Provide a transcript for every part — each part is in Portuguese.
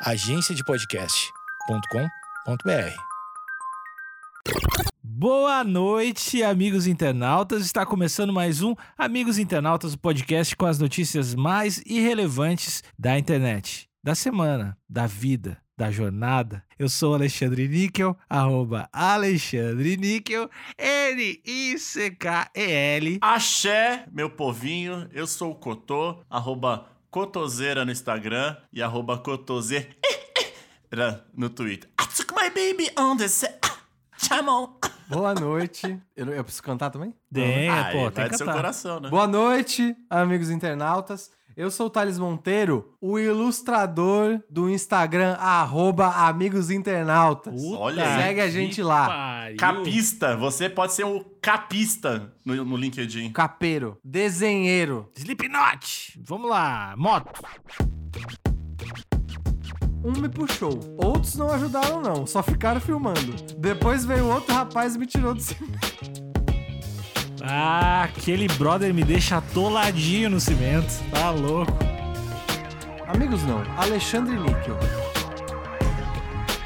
agenciadepodcast.com.br. Boa noite, amigos internautas. Está começando mais um Amigos Internautas, o podcast com as notícias mais irrelevantes da internet, da semana, da vida, da jornada. Eu sou Alexandre Níquel, arroba Alexandre Níquel, N-I-C-K-E-L. Axé, meu povinho. Eu sou o Cotô, arroba Cotoseira no Instagram e arroba Cotoseira no Twitter. I took my baby on the set. Chamon. Boa noite. Eu, eu preciso cantar também? Tem, Ah, pô, vai tem do que seu cantar. coração, né? Boa noite, amigos internautas. Eu sou o Thales Monteiro, o ilustrador do Instagram, arroba Amigos Internautas. Puta Olha. Segue a gente lá. pariu. Capista. Você pode ser um capista no, no LinkedIn. Capeiro, desenheiro. Slipknot. Vamos lá, moto. Um me puxou, outros não ajudaram não, só ficaram filmando. Depois veio outro rapaz e me tirou do cima. Ah, aquele brother me deixa atoladinho no cimento. Tá louco. Amigos não, Alexandre Níquel.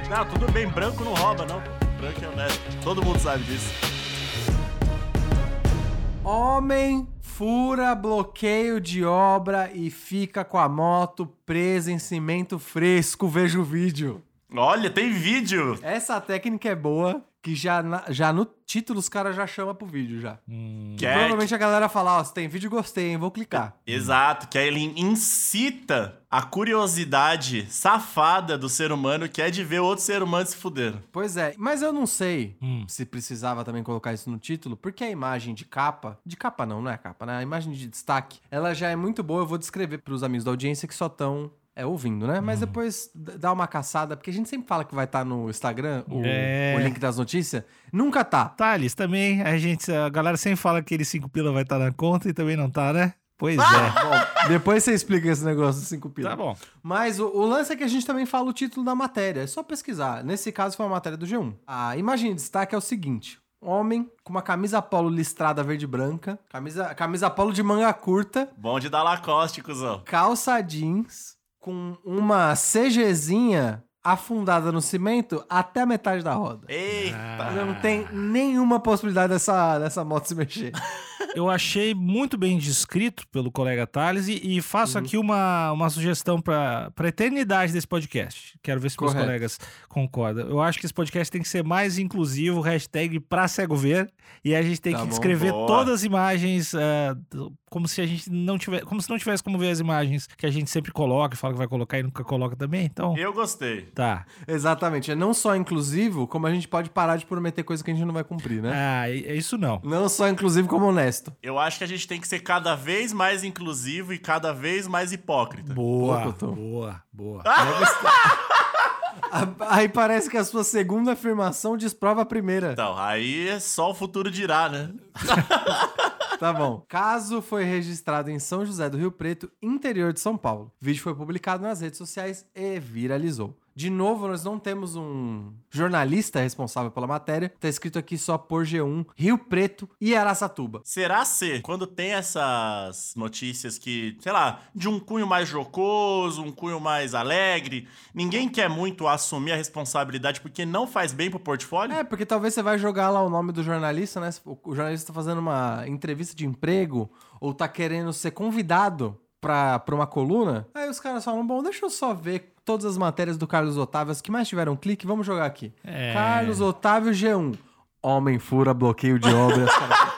Não, tudo bem. Branco não rouba, não. Branco é honesto. Todo mundo sabe disso. Homem fura bloqueio de obra e fica com a moto presa em cimento fresco. Veja o vídeo. Olha, tem vídeo. Essa técnica é boa, que já, na- já no título os caras já chamam pro vídeo já. Hum, Que é- Provavelmente a galera fala, ó, se tem vídeo, gostei, hein? Vou clicar. Exato, que aí ele incita a curiosidade safada do ser humano que é de ver outro ser humano se fuder. Pois é, mas eu não sei Hum. se precisava também colocar isso no título, porque a imagem de capa, de capa não, não é capa, né? A imagem de destaque, ela já é muito boa, eu vou descrever pros amigos da audiência que só estão é, ouvindo, né? Mas depois d- dá uma caçada, porque a gente sempre fala que vai estar no Instagram, o, É. o link das notícias. Nunca tá. Thales, também a gente, a galera sempre fala que aquele 5 pila vai estar na conta e também não tá, né? Pois Ah! é. Bom, depois você explica esse negócio dos 5 pila. Tá bom. Mas o, o lance é que a gente também fala o título da matéria. É só pesquisar. Nesse caso foi uma matéria do G1. A imagem de destaque é o seguinte: homem com uma camisa polo listrada verde e branca, camisa, camisa polo de manga curta, Bom de dar Lacoste, cuzão. calça jeans, com uma CGzinha afundada no cimento até a metade da roda. Eita. Não tem nenhuma possibilidade dessa, dessa moto se mexer. Eu achei muito bem descrito pelo colega Thales e, e faço Uhum. aqui uma, uma sugestão para a eternidade desse podcast. Quero ver se meus Correto. colegas concordam. Eu acho que esse podcast tem que ser mais inclusivo, hashtag pra cego ver, e a gente tem Tá que bom. descrever Boa. todas as imagens do- como se a gente não tivesse, como se não tivesse como ver as imagens que a gente sempre coloca, e fala que vai colocar e nunca coloca também. Então, Eu gostei. tá. Exatamente. É não só inclusivo, como a gente pode parar de prometer coisa que a gente não vai cumprir, né? Ah, é é isso não. Não só inclusivo, como honesto. Eu acho que a gente tem que ser cada vez mais inclusivo e cada vez mais hipócrita. Boa, Boa, boa, boa. Aí parece que a sua segunda afirmação desprova a primeira. Então, aí é só o futuro dirá, né? Tá bom. Caso foi registrado em São José do Rio Preto, interior de São Paulo. O vídeo foi publicado nas redes sociais e viralizou. De novo, nós não temos um jornalista responsável pela matéria. Tá escrito aqui só por G1, Rio Preto e Araçatuba. Será se quando tem essas notícias que, sei lá, de um cunho mais jocoso, um cunho mais alegre, ninguém quer muito assumir a responsabilidade porque não faz bem pro portfólio? É, porque talvez você vai jogar lá o nome do jornalista, né? O o jornalista tá fazendo uma entrevista de emprego ou tá querendo ser convidado pra, pra uma coluna. Aí os caras falam, bom, deixa eu só ver todas as matérias do Carlos Otávio, as que mais tiveram clique, vamos jogar aqui. É. Carlos Otávio G1. Homem fura bloqueio de obras. Cara,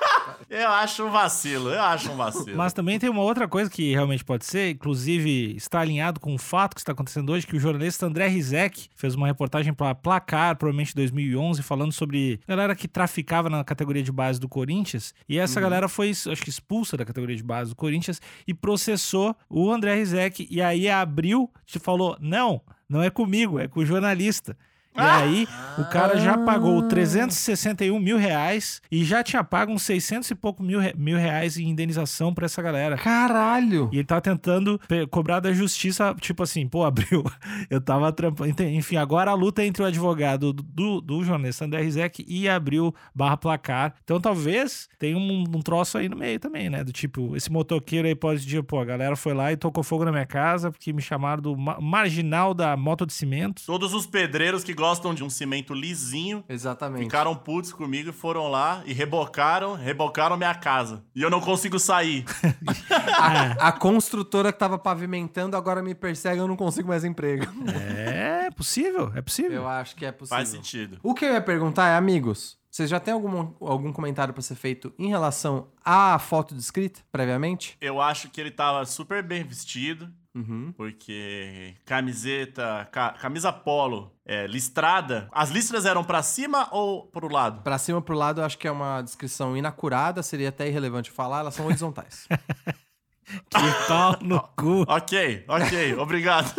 Eu acho um vacilo, eu acho um vacilo. Mas também tem uma outra coisa que realmente pode ser, inclusive está alinhado com o fato que está acontecendo hoje, que o jornalista André Rizek fez uma reportagem para Placar, provavelmente em 2011, falando sobre galera que traficava na categoria de base do Corinthians. E essa galera foi, acho que expulsa da categoria de base do Corinthians e processou o André Rizek. E aí abriu e falou: não, não é comigo, é com o jornalista. E aí, o cara já pagou 361 mil reais e já tinha pago uns 600 e pouco mil, re- mil reais em indenização pra essa galera. Caralho! E ele tá tentando cobrar da justiça, tipo assim, pô, abriu. Eu tava trampando. Enfim, agora a luta é entre o advogado do, do jornalista André Rizek e abriu barra placar. Então talvez tenha um, um troço aí no meio também, né? Do tipo, esse motoqueiro aí pode dizer, pô, a galera foi lá e tocou fogo na minha casa porque me chamaram do ma- marginal da moto de cimento. Todos os pedreiros que gostam de um cimento lisinho Exatamente. ficaram putos comigo e foram lá e rebocaram, rebocaram minha casa. E eu não consigo sair. A, a construtora que tava pavimentando agora me persegue, eu não consigo mais emprego. É possível, é possível. Eu acho que é possível. Faz sentido. O que eu ia perguntar é, amigos, vocês já têm algum, algum comentário pra ser feito em relação à foto descrita previamente? Eu acho que ele tava super bem vestido. Uhum. Porque camiseta, ca- camisa polo, é, listrada. As listras eram pra cima ou pro lado? Pra cima pro lado, eu acho que é uma descrição inacurada, seria até irrelevante falar, elas são horizontais. Que pau no cu. Ok, ok, obrigado.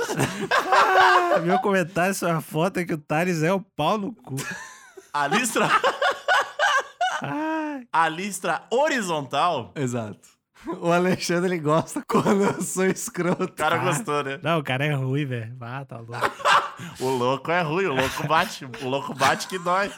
Ah, Meu comentário sobre a foto é que o Thales é o pau no cu. A listra, a listra horizontal. Exato. O Alexandre, ele gosta quando eu sou escroto. O cara gostou, né? Não, o cara é ruim, velho. Ah, tá louco. O louco é ruim, o louco bate. O louco bate que dói.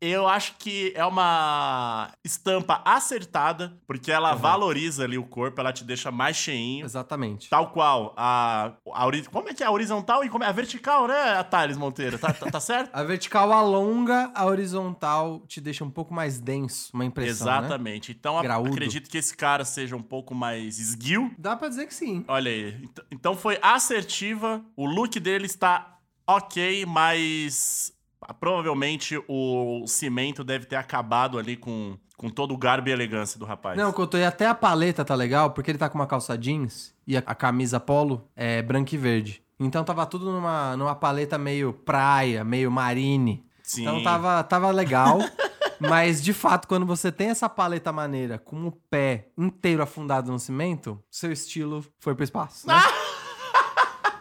Eu acho que é uma estampa acertada, porque ela valoriza ali o corpo, ela te deixa mais cheinho. Exatamente. Tal qual a, a Como é que é? A horizontal e como é? A vertical, né, a Thales Monteiro? Tá, tá, tá certo? A vertical alonga, a horizontal te deixa um pouco mais denso, uma impressão, né? Exatamente. Então a- Graúdo. acredito que esse cara seja um pouco mais esguio. Dá pra dizer que sim. Olha aí. Ent- Então foi assertiva. O look dele está ok, mas provavelmente o cimento deve ter acabado ali com, com todo o garbo e elegância do rapaz. Não, Couto, e até a paleta tá legal, porque ele tá com uma calça jeans e a, a camisa polo é branca e verde. Então tava tudo numa, numa paleta meio praia, meio marine. Sim. Então tava, tava legal. mas, de fato, quando você tem essa paleta maneira com o pé inteiro afundado no cimento, seu estilo foi pro espaço. Né?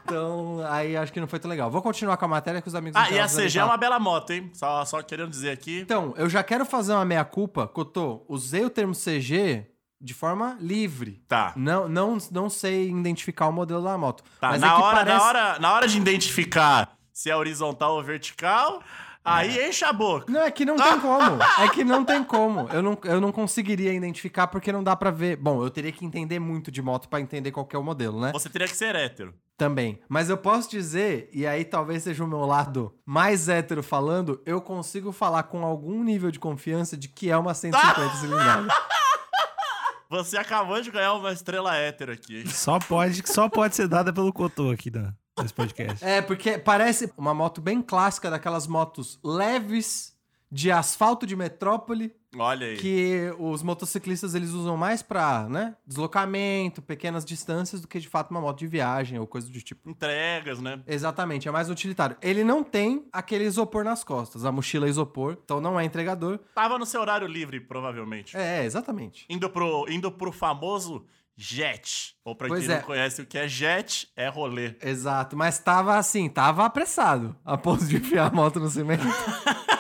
então, aí acho que não foi tão legal. Vou continuar com a matéria que os amigos Ah, e a CG é uma bela moto, hein? Só, só querendo dizer aqui. Então, eu já quero fazer uma meia-culpa. Cotô, usei o termo CG de forma livre. Tá. Não, não, não sei identificar o modelo da moto. Tá, mas na, é hora, parece... na, hora, na hora de identificar se é horizontal ou vertical, aí enche a boca. Não, é que não tem como. É que não tem como. Eu não, eu não conseguiria identificar porque não dá pra ver. Bom, eu teria que entender muito de moto pra entender qual que é o modelo, né? Você teria que ser hétero. Também. Mas eu posso dizer, e aí talvez seja o meu lado mais hétero falando, eu consigo falar com algum nível de confiança de que é uma 150 cilindrada. Você acabou de ganhar uma estrela hétero aqui. Só pode, só pode ser dada pelo Cotô aqui na, nesse podcast. É, porque parece uma moto bem clássica, daquelas motos leves de asfalto de metrópole, Olha aí. que os motociclistas eles usam mais pra, né, deslocamento, pequenas distâncias, do que de fato uma moto de viagem ou coisa do tipo. Entregas, né? Exatamente, é mais utilitário. Ele não tem aquele isopor nas costas, a mochila isopor, então não é entregador. Tava no seu horário livre, provavelmente. É, exatamente. Indo, pro, indo pro famoso jet. Ou pra Pois quem é. não conhece o que é jet, é rolê. Exato, mas tava assim, tava apressado, a ponto de enfiar a moto no cimento.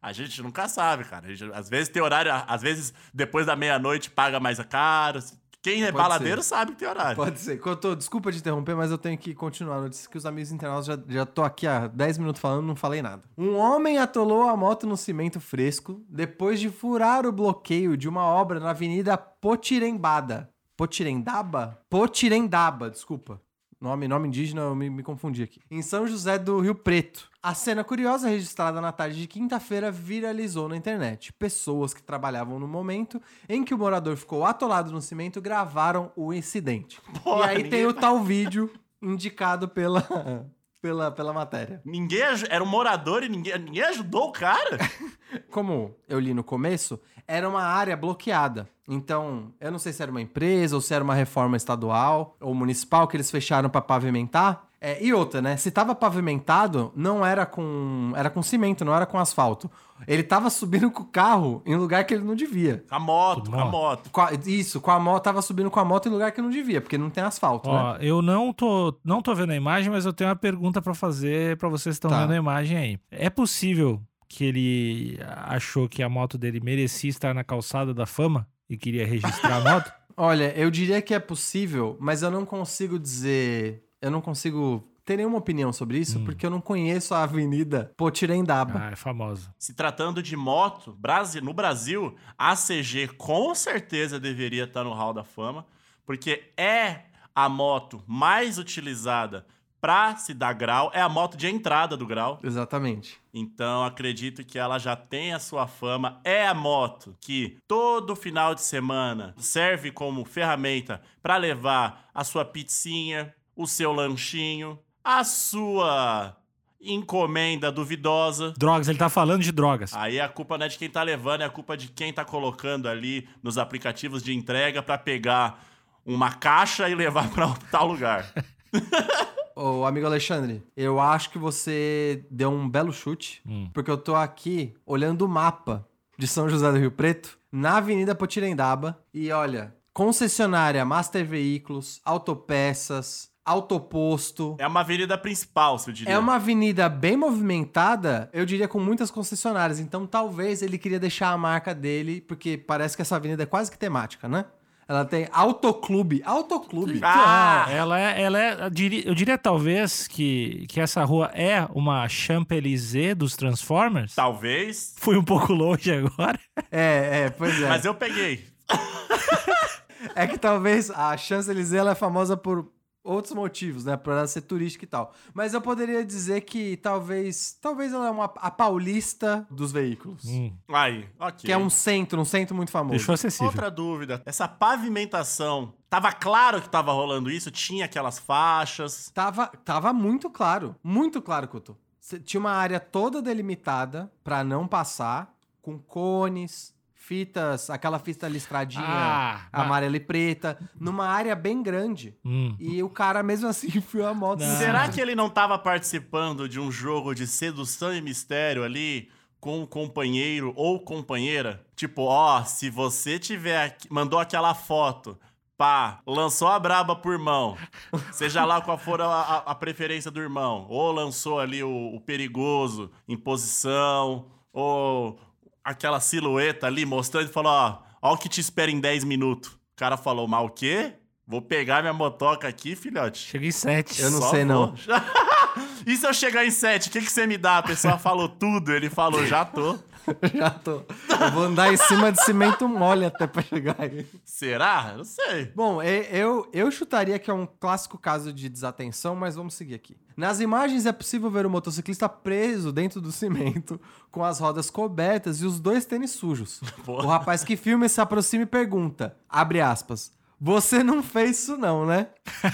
A gente nunca sabe, cara. Gente- às vezes tem horário, às vezes depois da meia-noite paga mais a caro. Quem é Pode baladeiro sabe que tem horário. Pode ser. Couto, desculpa de interromper, mas eu tenho que continuar a notícia que os amigos internautas já, já tô aqui há 10 minutos falando, não falei nada. Um homem atolou a moto no cimento fresco depois de furar o bloqueio de uma obra na Avenida Potirembada. Potirendaba? Potirendaba, desculpa. Nome, nome indígena, eu me, me confundi aqui. Em São José do Rio Preto. A cena curiosa registrada na tarde de quinta-feira viralizou na internet. Pessoas que trabalhavam no momento em que o morador ficou atolado no cimento gravaram o incidente. Porra, e aí tem o tal vídeo indicado pela, pela, pela matéria. Ninguém era um morador e ninguém, ninguém ajudou o cara. Como eu li no começo, era uma área bloqueada. Então, eu não sei se era uma empresa ou se era uma reforma estadual ou municipal que eles fecharam para pavimentar. É, e outra, né? Se tava pavimentado, não era com. Era com cimento, não era com asfalto. Ele tava subindo com o carro em lugar que ele não devia. A moto, Tudo a moto. Com a- isso, com a moto, tava subindo com a moto em lugar que não devia, porque não tem asfalto, né? Ó, eu não tô, não tô vendo a imagem, mas eu tenho uma pergunta pra fazer pra vocês que estão Tá. vendo a imagem aí. É possível que ele achou que a moto dele merecia estar na calçada da fama e queria registrar a moto? Olha, eu diria que é possível, mas eu não consigo dizer. Eu não consigo ter nenhuma opinião sobre isso, Hum. porque eu não conheço a Avenida Potirendaba. Ah, é famosa. Se tratando de moto, no Brasil, a CG com certeza deveria estar no Hall da Fama, porque é a moto mais utilizada para se dar grau, é a moto de entrada do grau. Exatamente. Então acredito que ela já tem a sua fama. É a moto que todo final de semana serve como ferramenta para levar a sua pizzinha, o seu lanchinho, a sua encomenda duvidosa. Drogas, ele tá falando de drogas. Aí a culpa não é de quem tá levando, é a culpa de quem tá colocando ali nos aplicativos de entrega para pegar uma caixa e levar para tal lugar. Ô, amigo Alexandre, eu acho que você deu um belo chute, Hum. porque eu tô aqui olhando o mapa de São José do Rio Preto, na Avenida Potirendaba, e olha, concessionária Master Veículos, autopeças, autoposto. É uma avenida principal, se eu diria. É uma avenida bem movimentada, eu diria com muitas concessionárias, então talvez ele queria deixar a marca dele, porque parece que essa avenida é quase que temática, né? Ela tem autoclube, autoclube. Ah! Ela é, ela é eu diria, eu diria talvez que, que essa rua é uma Champs-Élysées dos Transformers. Talvez, Fui um pouco longe agora. É, é, pois é. mas eu peguei. É que talvez a Champs-Élysées ela é famosa por outros motivos, né? Por ela ser turística e tal. Mas eu poderia dizer que talvez, talvez ela é uma, a paulista dos veículos. Hum, Aí, ok. Que é um centro, um centro muito famoso. deixou acessível. Outra dúvida. Essa pavimentação, tava claro que tava rolando isso? Tinha aquelas faixas. Tava, tava muito claro, muito claro, Couto. Tinha uma área toda delimitada pra não passar, com cones, fitas, aquela fita listradinha Ah, ah. amarela e preta, numa área bem grande. Hum. E o cara mesmo assim enfiou a moto. Não. Será que ele não tava participando de um jogo de sedução e mistério ali? Com um companheiro ou companheira? Tipo, ó, se você tiver. aqui- mandou aquela foto, pá, lançou a braba pro irmão, seja lá qual for a, a- a preferência do irmão, ou lançou ali o, o perigoso em posição, ou aquela silhueta ali mostrando e falou: ó, ó o que te espera em 10 minutos. O cara falou: mal o quê? Vou pegar minha motoca aqui, filhote. Cheguei em sete. Eu não Só sei, vou. não. e se eu chegar em 7, o que, que você me dá? A pessoa falou tudo, ele falou, já tô. Já tô. Eu vou andar em cima de cimento mole até pra chegar aí. Será? Não sei. Bom, e- eu, eu chutaria que é um clássico caso de desatenção, mas vamos seguir aqui. Nas imagens é possível ver o motociclista preso dentro do cimento, com as rodas cobertas e os dois tênis sujos. Porra. O rapaz que filma se aproxima e pergunta, abre aspas, você não fez isso não, né?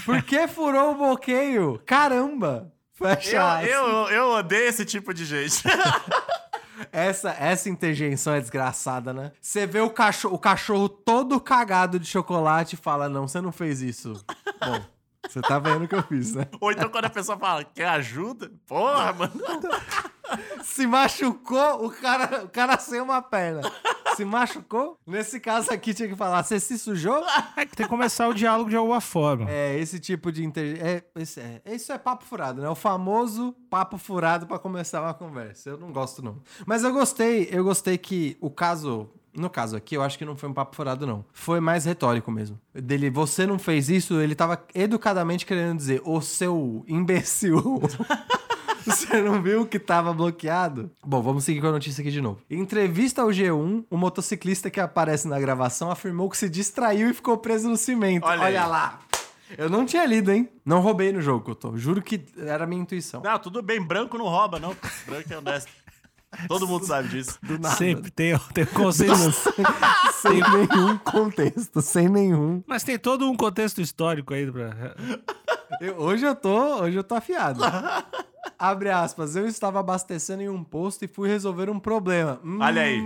Por que furou o bloqueio? Caramba! Fecha Eu, eu, eu odeio esse tipo de gente. Essa, essa interjeição é desgraçada, né? Você vê o cachorro, o cachorro todo cagado de chocolate e fala: Não, você não fez isso. Bom, você tá vendo o que eu fiz, né? Ou então quando a pessoa fala, quer ajuda? Porra, mano. Se machucou, o cara, o cara sem uma perna. Se machucou? Nesse caso aqui tinha que falar: Você se sujou? Que tem que começar o diálogo de alguma forma. É, esse tipo de inter... é, esse é, isso é papo furado, né? O famoso papo furado pra começar uma conversa. Eu não gosto, não. Mas eu gostei, eu gostei que o caso. No caso aqui, eu acho que não foi um papo furado, não. Foi mais retórico mesmo. Dele, você não fez isso, ele tava educadamente querendo dizer, ô seu imbecil. Você não viu que tava bloqueado? Bom, vamos seguir com a notícia aqui de novo. Em entrevista ao G1, o motociclista que aparece na gravação afirmou que se distraiu e ficou preso no cimento. Olha Olha, lá. Eu não tinha lido, hein? Não roubei no jogo, Couto. Juro que era a minha intuição. Não, tudo bem, branco não rouba, não. Branco é honesto. Todo mundo sabe disso. Do nada. Sempre tem, tem um conceito. sem nenhum contexto, sem nenhum. Mas tem todo um contexto histórico aí pra. Eu- hoje eu tô, hoje eu tô afiado. Abre aspas, eu estava abastecendo em um posto e fui resolver um problema. Hum, Olha aí.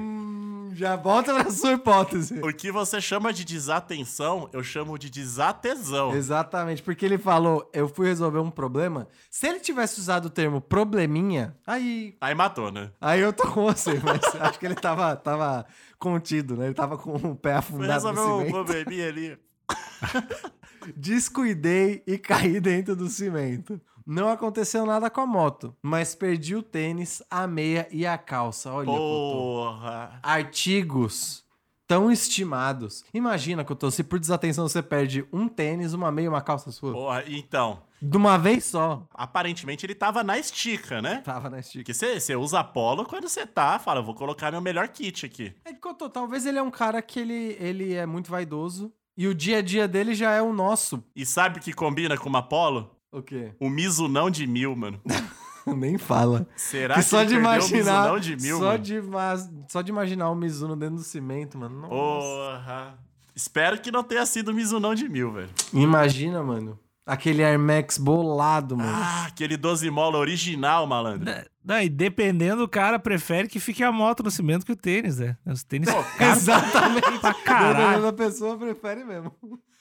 Já volta pra sua hipótese. O que você chama de desatenção, eu chamo de desatesão. Exatamente, porque ele falou, eu fui resolver um problema. Se ele tivesse usado o termo probleminha, aí. Aí matou, né? Aí eu tô com você, mas acho que ele tava, tava contido, né? Ele tava com o pé Foi afundado resolver no um probleminha ali. Descuidei e caí dentro do cimento. Não aconteceu nada com a moto, mas perdi o tênis, a meia e a calça. Olha. Porra. Artigos tão estimados. Imagina, Cotô, se por desatenção você perde um tênis, uma meia e uma calça sua. Porra, então. De uma vez só. Aparentemente ele tava na estica, né? Tava na estica. Porque você usa polo quando você tá, fala, eu vou colocar meu melhor kit aqui. É que, Cotô, talvez ele é um cara que ele, ele é muito vaidoso. E o dia a dia dele já é o nosso. E sabe o que combina com uma polo? O quê? O Mizunão de mil, mano. Nem fala. Será Que que, só de imaginar. De mil, só, mano? de, só de imaginar o Mizuno dentro do cimento, mano. Nossa. Porra. Espero que não tenha sido o Mizunão de mil, velho. Imagina, mano. Aquele Air Max bolado, mano. Ah, aquele 12 mola original, malandro. Não, e dependendo, o cara prefere que fique a moto no cimento que o tênis, né? Os tênis caros Exatamente. pra caralho. da pessoa, prefere mesmo.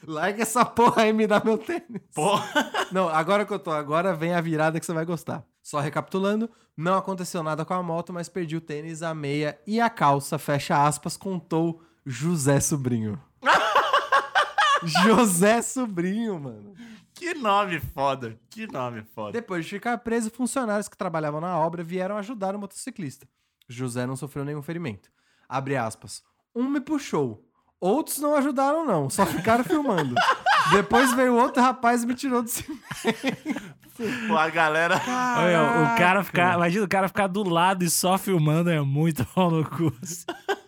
Larga essa porra aí e me dá meu tênis. Porra. Não, agora que eu tô, agora vem a virada que você vai gostar. Só recapitulando, não aconteceu nada com a moto, mas perdi o tênis, a meia e a calça, fecha aspas, contou José Sobrinho. José Sobrinho, mano. Que nome foda. Que nome foda. Depois de ficar preso, funcionários que trabalhavam na obra vieram ajudar o motociclista. José não sofreu nenhum ferimento. Abre aspas. Um me puxou. Outros não ajudaram, não. Só ficaram filmando. Depois veio outro rapaz e me tirou do cimento. Pô, a galera. Olha, o cara ficar, imagina o cara ficar do lado e só filmando é muito cu.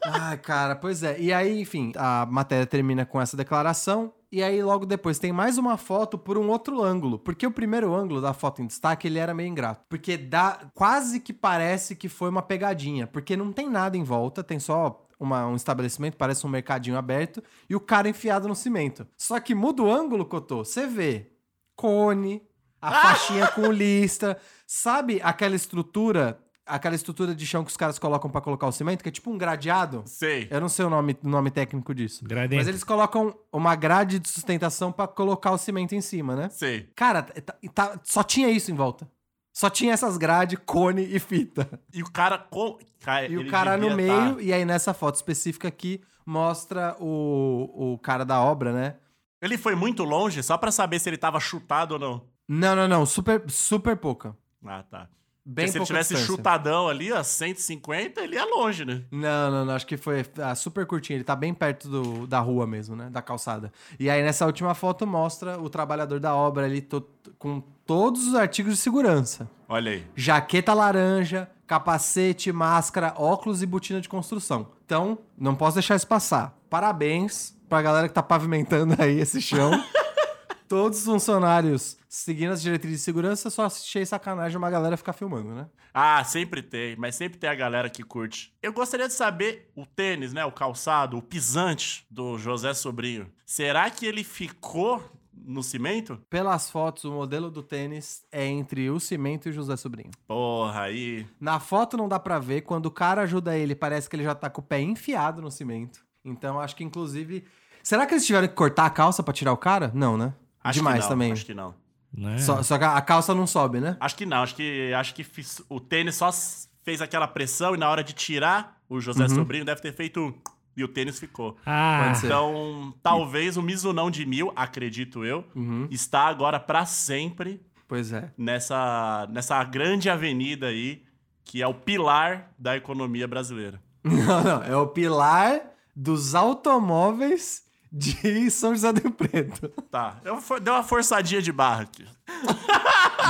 Ai, cara, pois é. E aí, enfim, a matéria termina com essa declaração. E aí, logo depois, tem mais uma foto por um outro ângulo. Porque o primeiro ângulo da foto em destaque, ele era meio ingrato. Porque dá, quase que parece que foi uma pegadinha. Porque não tem nada em volta, tem só uma- um estabelecimento, parece um mercadinho aberto. E o cara enfiado no cimento. Só que muda o ângulo, Cotô. Você vê cone, a faixinha com lista. Sabe aquela estrutura... Aquela estrutura de chão que os caras colocam pra colocar o cimento, que é tipo um gradeado? Sei. Eu não sei o nome, o nome técnico disso. Gradiente. Mas eles colocam uma grade de sustentação pra colocar o cimento em cima, né? Sei. Cara, tá- tá- só tinha isso em volta. Só tinha essas grades, cone e fita. E o cara. Com... Cara, E o cara no meio, tá- e aí nessa foto específica aqui, mostra o, o cara da obra, né? Ele foi muito longe só pra saber se ele tava chutado ou não. Não, não, não. Super, super pouca. Ah, tá. Bem Porque se ele tivesse distância. chutadão ali, ó, 150, ele ia longe, né? Não, não, não. Acho que foi ah, super curtinho. Ele tá bem perto do- da rua mesmo, né? Da calçada. E aí, nessa última foto, mostra o trabalhador da obra ali to- com todos os artigos de segurança. Olha aí. Jaqueta laranja, capacete, máscara, óculos e botina de construção. Então, não posso deixar isso passar. Parabéns pra galera que tá pavimentando aí esse chão. Todos os funcionários seguindo as diretrizes de segurança, só achei sacanagem uma galera ficar filmando, né? Ah, sempre tem, mas sempre tem a galera que curte. Eu gostaria de saber o tênis, né? O calçado, o pisante do José Sobrinho. Será que ele ficou no cimento? Pelas fotos, o modelo do tênis é entre o Cimento e o José Sobrinho. Porra, aí. Na foto não dá pra ver, quando o cara ajuda ele, parece que ele já tá com o pé enfiado no cimento. Então acho que inclusive. Será que eles tiveram que cortar a calça pra tirar o cara? Não, né? Acho Demais que não, também. Acho que não. Né? Só, só que a a calça não sobe, né? Acho que não. Acho que, acho que fiz- o tênis só fez aquela pressão e na hora de tirar, o José Uhum. Sobrinho deve ter feito. um E o tênis ficou. Ah. Então, talvez o Mizunão de mil, acredito eu, Uhum. está agora pra sempre Pois é. nessa, nessa grande avenida aí, que é o pilar da economia brasileira. Não, não. É o pilar dos automóveis de São José do Rio Preto. Tá, eu for- dei uma forçadinha de barra aqui.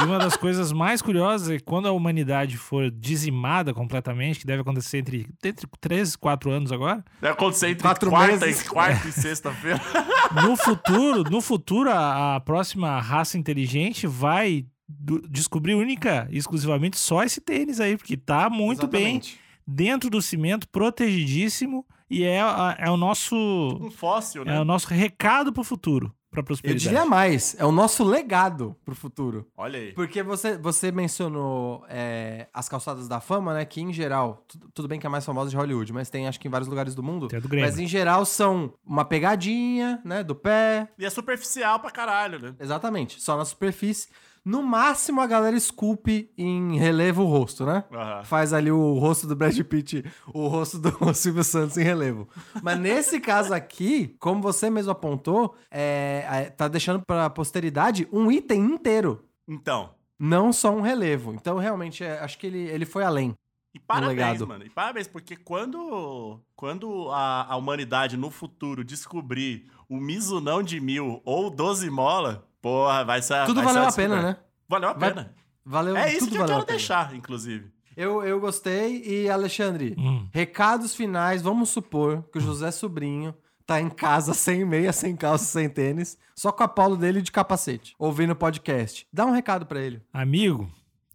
E uma das coisas mais curiosas é que quando a humanidade for dizimada completamente, que deve acontecer entre, entre 3 e 4 anos agora, Deve acontecer entre Quatro quarta, meses. e, quarta e sexta-feira. no futuro, no futuro a, a próxima raça inteligente vai do- descobrir única e exclusivamente só esse tênis aí, porque tá muito bem Exatamente. Dentro do cimento, protegidíssimo, e é, a- é o nosso Um fóssil, né? é o nosso recado pro futuro. pra Eu prosperidade. diria mais, é o nosso legado pro futuro. Olha aí. Porque você, você mencionou é, as calçadas da fama, né? Que em geral, tu- tudo bem que é a mais famosa de Hollywood, mas tem acho que em vários lugares do mundo. Tem a do Grêmio. Mas em geral são uma pegadinha, né? Do pé. E é superficial pra caralho, né? Exatamente, só na superfície. No máximo a galera esculpe em relevo o rosto, né? Aham. Faz ali o rosto do Brad Pitt, o rosto do Silvio Santos em relevo. Mas nesse caso aqui, como você mesmo apontou, é, é, tá deixando pra posteridade um item inteiro. Então. Não só um relevo. Então, realmente, é, acho que ele, ele foi além. E parabéns, mano. E parabéns, porque quando, quando a, a humanidade no futuro descobrir o Mizunão de mil ou 12 mola, porra, vai ser. Tudo vai valeu ser a pena, né? Valeu a Vai- pena. Valeu, é isso tudo que eu quero deixar, inclusive. Eu, eu gostei. E, Alexandre, Hum. recados finais. Vamos supor que o José Sobrinho tá em casa sem meia, sem calça, sem tênis, só com a polo dele de capacete, ouvindo podcast. Dá um recado pra ele. Amigo,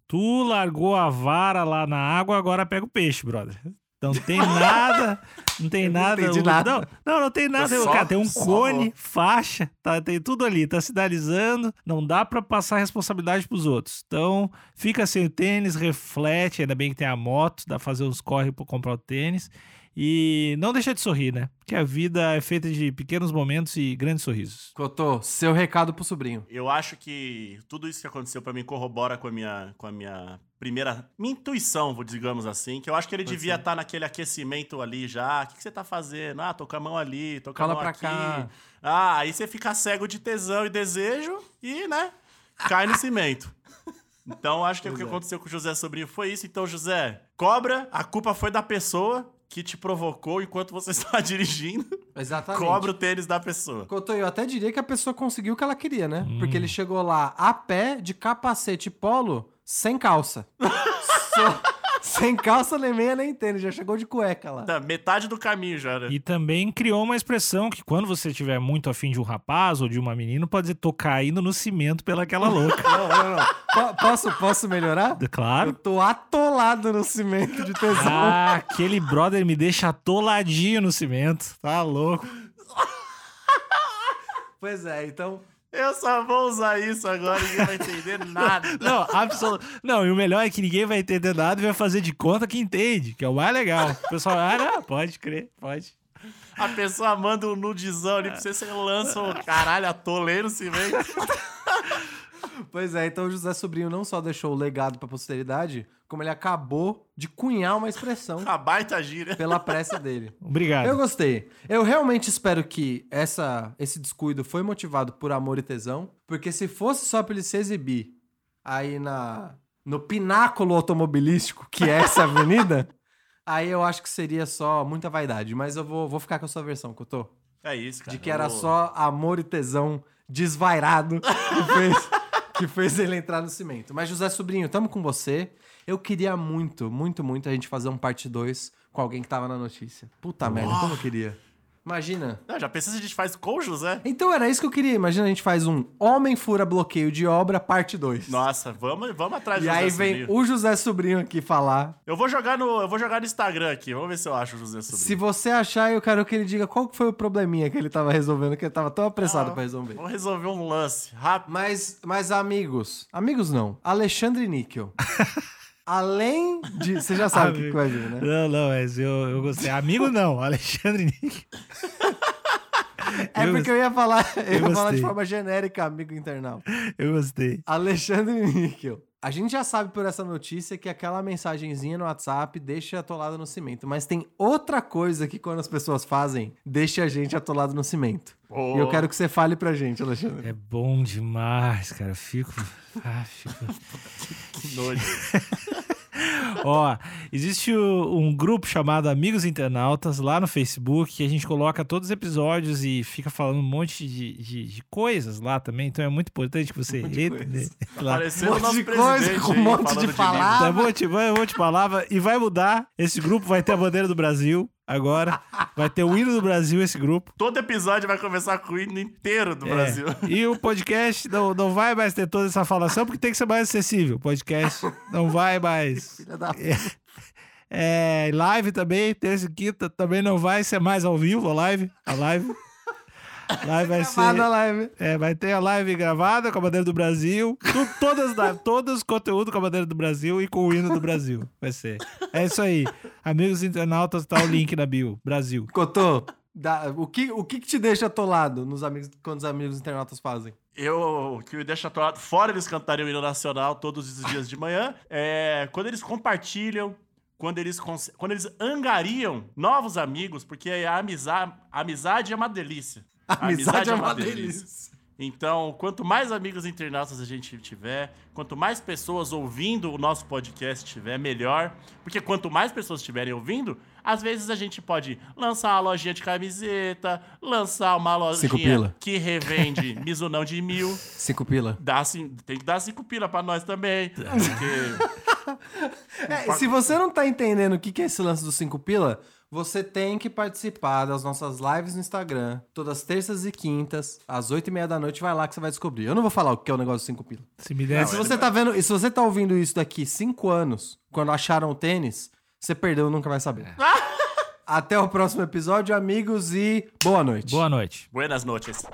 tu largou a vara lá na água, agora pega o peixe, brother. Não tem nada, não tem Eu não nada. o- nada. Não, não, não tem nada. Eu só- cara, tem um só cone, faixa, tá, tem tudo ali, tá sinalizando. Não dá pra passar responsabilidade pros outros. Então, fica sem o tênis, reflete, ainda bem que tem a moto, dá pra fazer uns corre pra comprar o tênis. E não deixa de sorrir, né? Porque a vida é feita de pequenos momentos e grandes sorrisos. Cotô, seu recado pro sobrinho. Eu acho que tudo isso que aconteceu pra mim corrobora com a minha, com a minha primeira. Minha intuição, vou- digamos assim. Que eu acho que ele Pode devia estar naquele aquecimento ali já. O que, que você tá fazendo? Ah, tô com a mão ali, tô com a mão pra aqui. cá. Ah, aí você fica cego de tesão e desejo e, né, cai no cimento. Então, acho que o que é. aconteceu com o José Sobrinho foi isso. Então, José, cobra, a culpa foi da pessoa que te provocou enquanto você estava dirigindo. Exatamente. Cobra o tênis da pessoa. Cotô, eu até diria que a pessoa conseguiu o que ela queria, né? Hum. Porque ele chegou lá a pé, de capacete e polo, sem calça. Só- sem calça, nem meia, nem tênis. Já chegou de cueca lá. Tá, Metade do caminho já, né? E também criou uma expressão que quando você tiver muito afim de um rapaz ou de uma menina, pode dizer, tô caindo no cimento pelaquela louca. Não, não, não. Po- posso, posso melhorar? Eu claro. tô atolado no cimento de tesão. Ah, aquele brother me deixa atoladinho no cimento. Tá louco. Pois é, então. Eu só vou usar isso agora e ninguém vai entender nada. Não, absoluto. Não, e o melhor é que ninguém vai entender nada e vai fazer de conta que entende, que é o mais legal. O pessoal, ah, não, pode crer, pode. A pessoa manda um nudizão ali pra você, você lança o caralho, atolei no cimento. Pois é, então o José Sobrinho não só deixou o legado pra posteridade, como ele acabou de cunhar uma expressão A baita gira. pela pressa dele. Obrigado. Eu gostei. Eu realmente espero que essa, esse descuido foi motivado por amor e tesão, porque se fosse só pra ele se exibir aí na, no pináculo automobilístico que é essa avenida, aí eu acho que seria só muita vaidade. Mas eu vou, vou ficar com a sua versão, Couto. É isso, cara. De que era só amor e tesão desvairado que fez, que fez ele entrar no cimento. Mas, José Sobrinho, tamo com você. Eu queria muito, muito, muito a gente fazer um parte 2 com alguém que tava na notícia. Puta merda, como eu queria. Imagina. Não, já pensei se a gente faz com o José? Então era isso que eu queria. Imagina a gente faz um Homem Fura Bloqueio de Obra, parte 2. Nossa, vamos, vamos atrás do E José aí vem Sobrinho. o José Sobrinho aqui falar. Eu vou jogar no, eu vou jogar no Instagram aqui. Vamos ver se eu acho o José Sobrinho. Se você achar, eu quero que ele diga qual que foi o probleminha que ele tava resolvendo, que ele tava tão apressado Ah, pra resolver. Vamos resolver um lance rápido. Mas, mas amigos, amigos não, Alexandre Níquel. Além de. Você já sabe o que, que vai vir, né? Não, não, mas eu, eu gostei. Amigo não, Alexandre Nick. É Eu porque eu ia falar, eu ia falar de gostei. forma genérica, amigo internauta. Eu gostei. Alexandre Níquel. A gente já sabe por essa notícia que aquela mensagenzinha no WhatsApp deixa atolado no cimento. Mas tem outra coisa que quando as pessoas fazem, deixa a gente atolado no cimento. Oh. E eu quero que você fale pra gente, Alexandre. É bom demais, cara. Eu Fico. Ah, fico... Que nojo. Ó, existe o- um grupo chamado Amigos Internautas lá no Facebook que a gente coloca todos os episódios e fica falando um monte de, de, de coisas lá também. Então é muito importante que você monte de entre coisa. lá. Parecendo Um monte de coisa, com um monte de livro. palavra. Tá bom, te, vai, eu vou te palavra e vai mudar. Esse grupo vai ter a bandeira do Brasil agora. Vai ter o hino do Brasil esse grupo. Todo episódio vai começar com o hino inteiro do É. Brasil. E o podcast não, não vai mais ter toda essa falação porque tem que ser mais acessível. O podcast não vai mais. Filha da É, live também, terça e quinta, também não vai ser mais ao vivo a live. A live. Live vai ser. A live. É, vai ter a live gravada com a bandeira do Brasil. Tu- todas, da- todos os conteúdos com a bandeira do Brasil e com o hino do Brasil. Vai ser. É isso aí. Amigos internautas, tá o link na bio. Brasil. Cotô, dá- o, que, o que que te deixa atolado nos amigos, quando os amigos internautas fazem? Eu, que me deixa atolado, fora eles cantarem o hino nacional todos os dias de manhã, é quando eles compartilham, quando eles, quando eles angariam novos amigos, porque a amizade, a amizade é uma delícia. A Amizade é uma delícia. Então, quanto mais amigos internautas a gente tiver, quanto mais pessoas ouvindo o nosso podcast tiver, melhor. Porque quanto mais pessoas estiverem ouvindo, às vezes a gente pode lançar uma lojinha de camiseta, lançar uma lojinha que revende misunão de mil. Cinco pila. Dá, tem que dar cinco pila pra nós também. Porque É, se você não tá entendendo o que é esse lance dos cinco pila, você tem que participar das nossas lives no Instagram, todas terças e quintas, às oito e meia da noite, vai lá que você vai descobrir. Eu não vou falar o que é o negócio dos cinco pila. Se me der. Se você tá vendo, e se você tá ouvindo isso daqui cinco anos, quando acharam o tênis, você perdeu e nunca vai saber. Até o próximo episódio, amigos, e boa noite. Boa noite. buenas noches.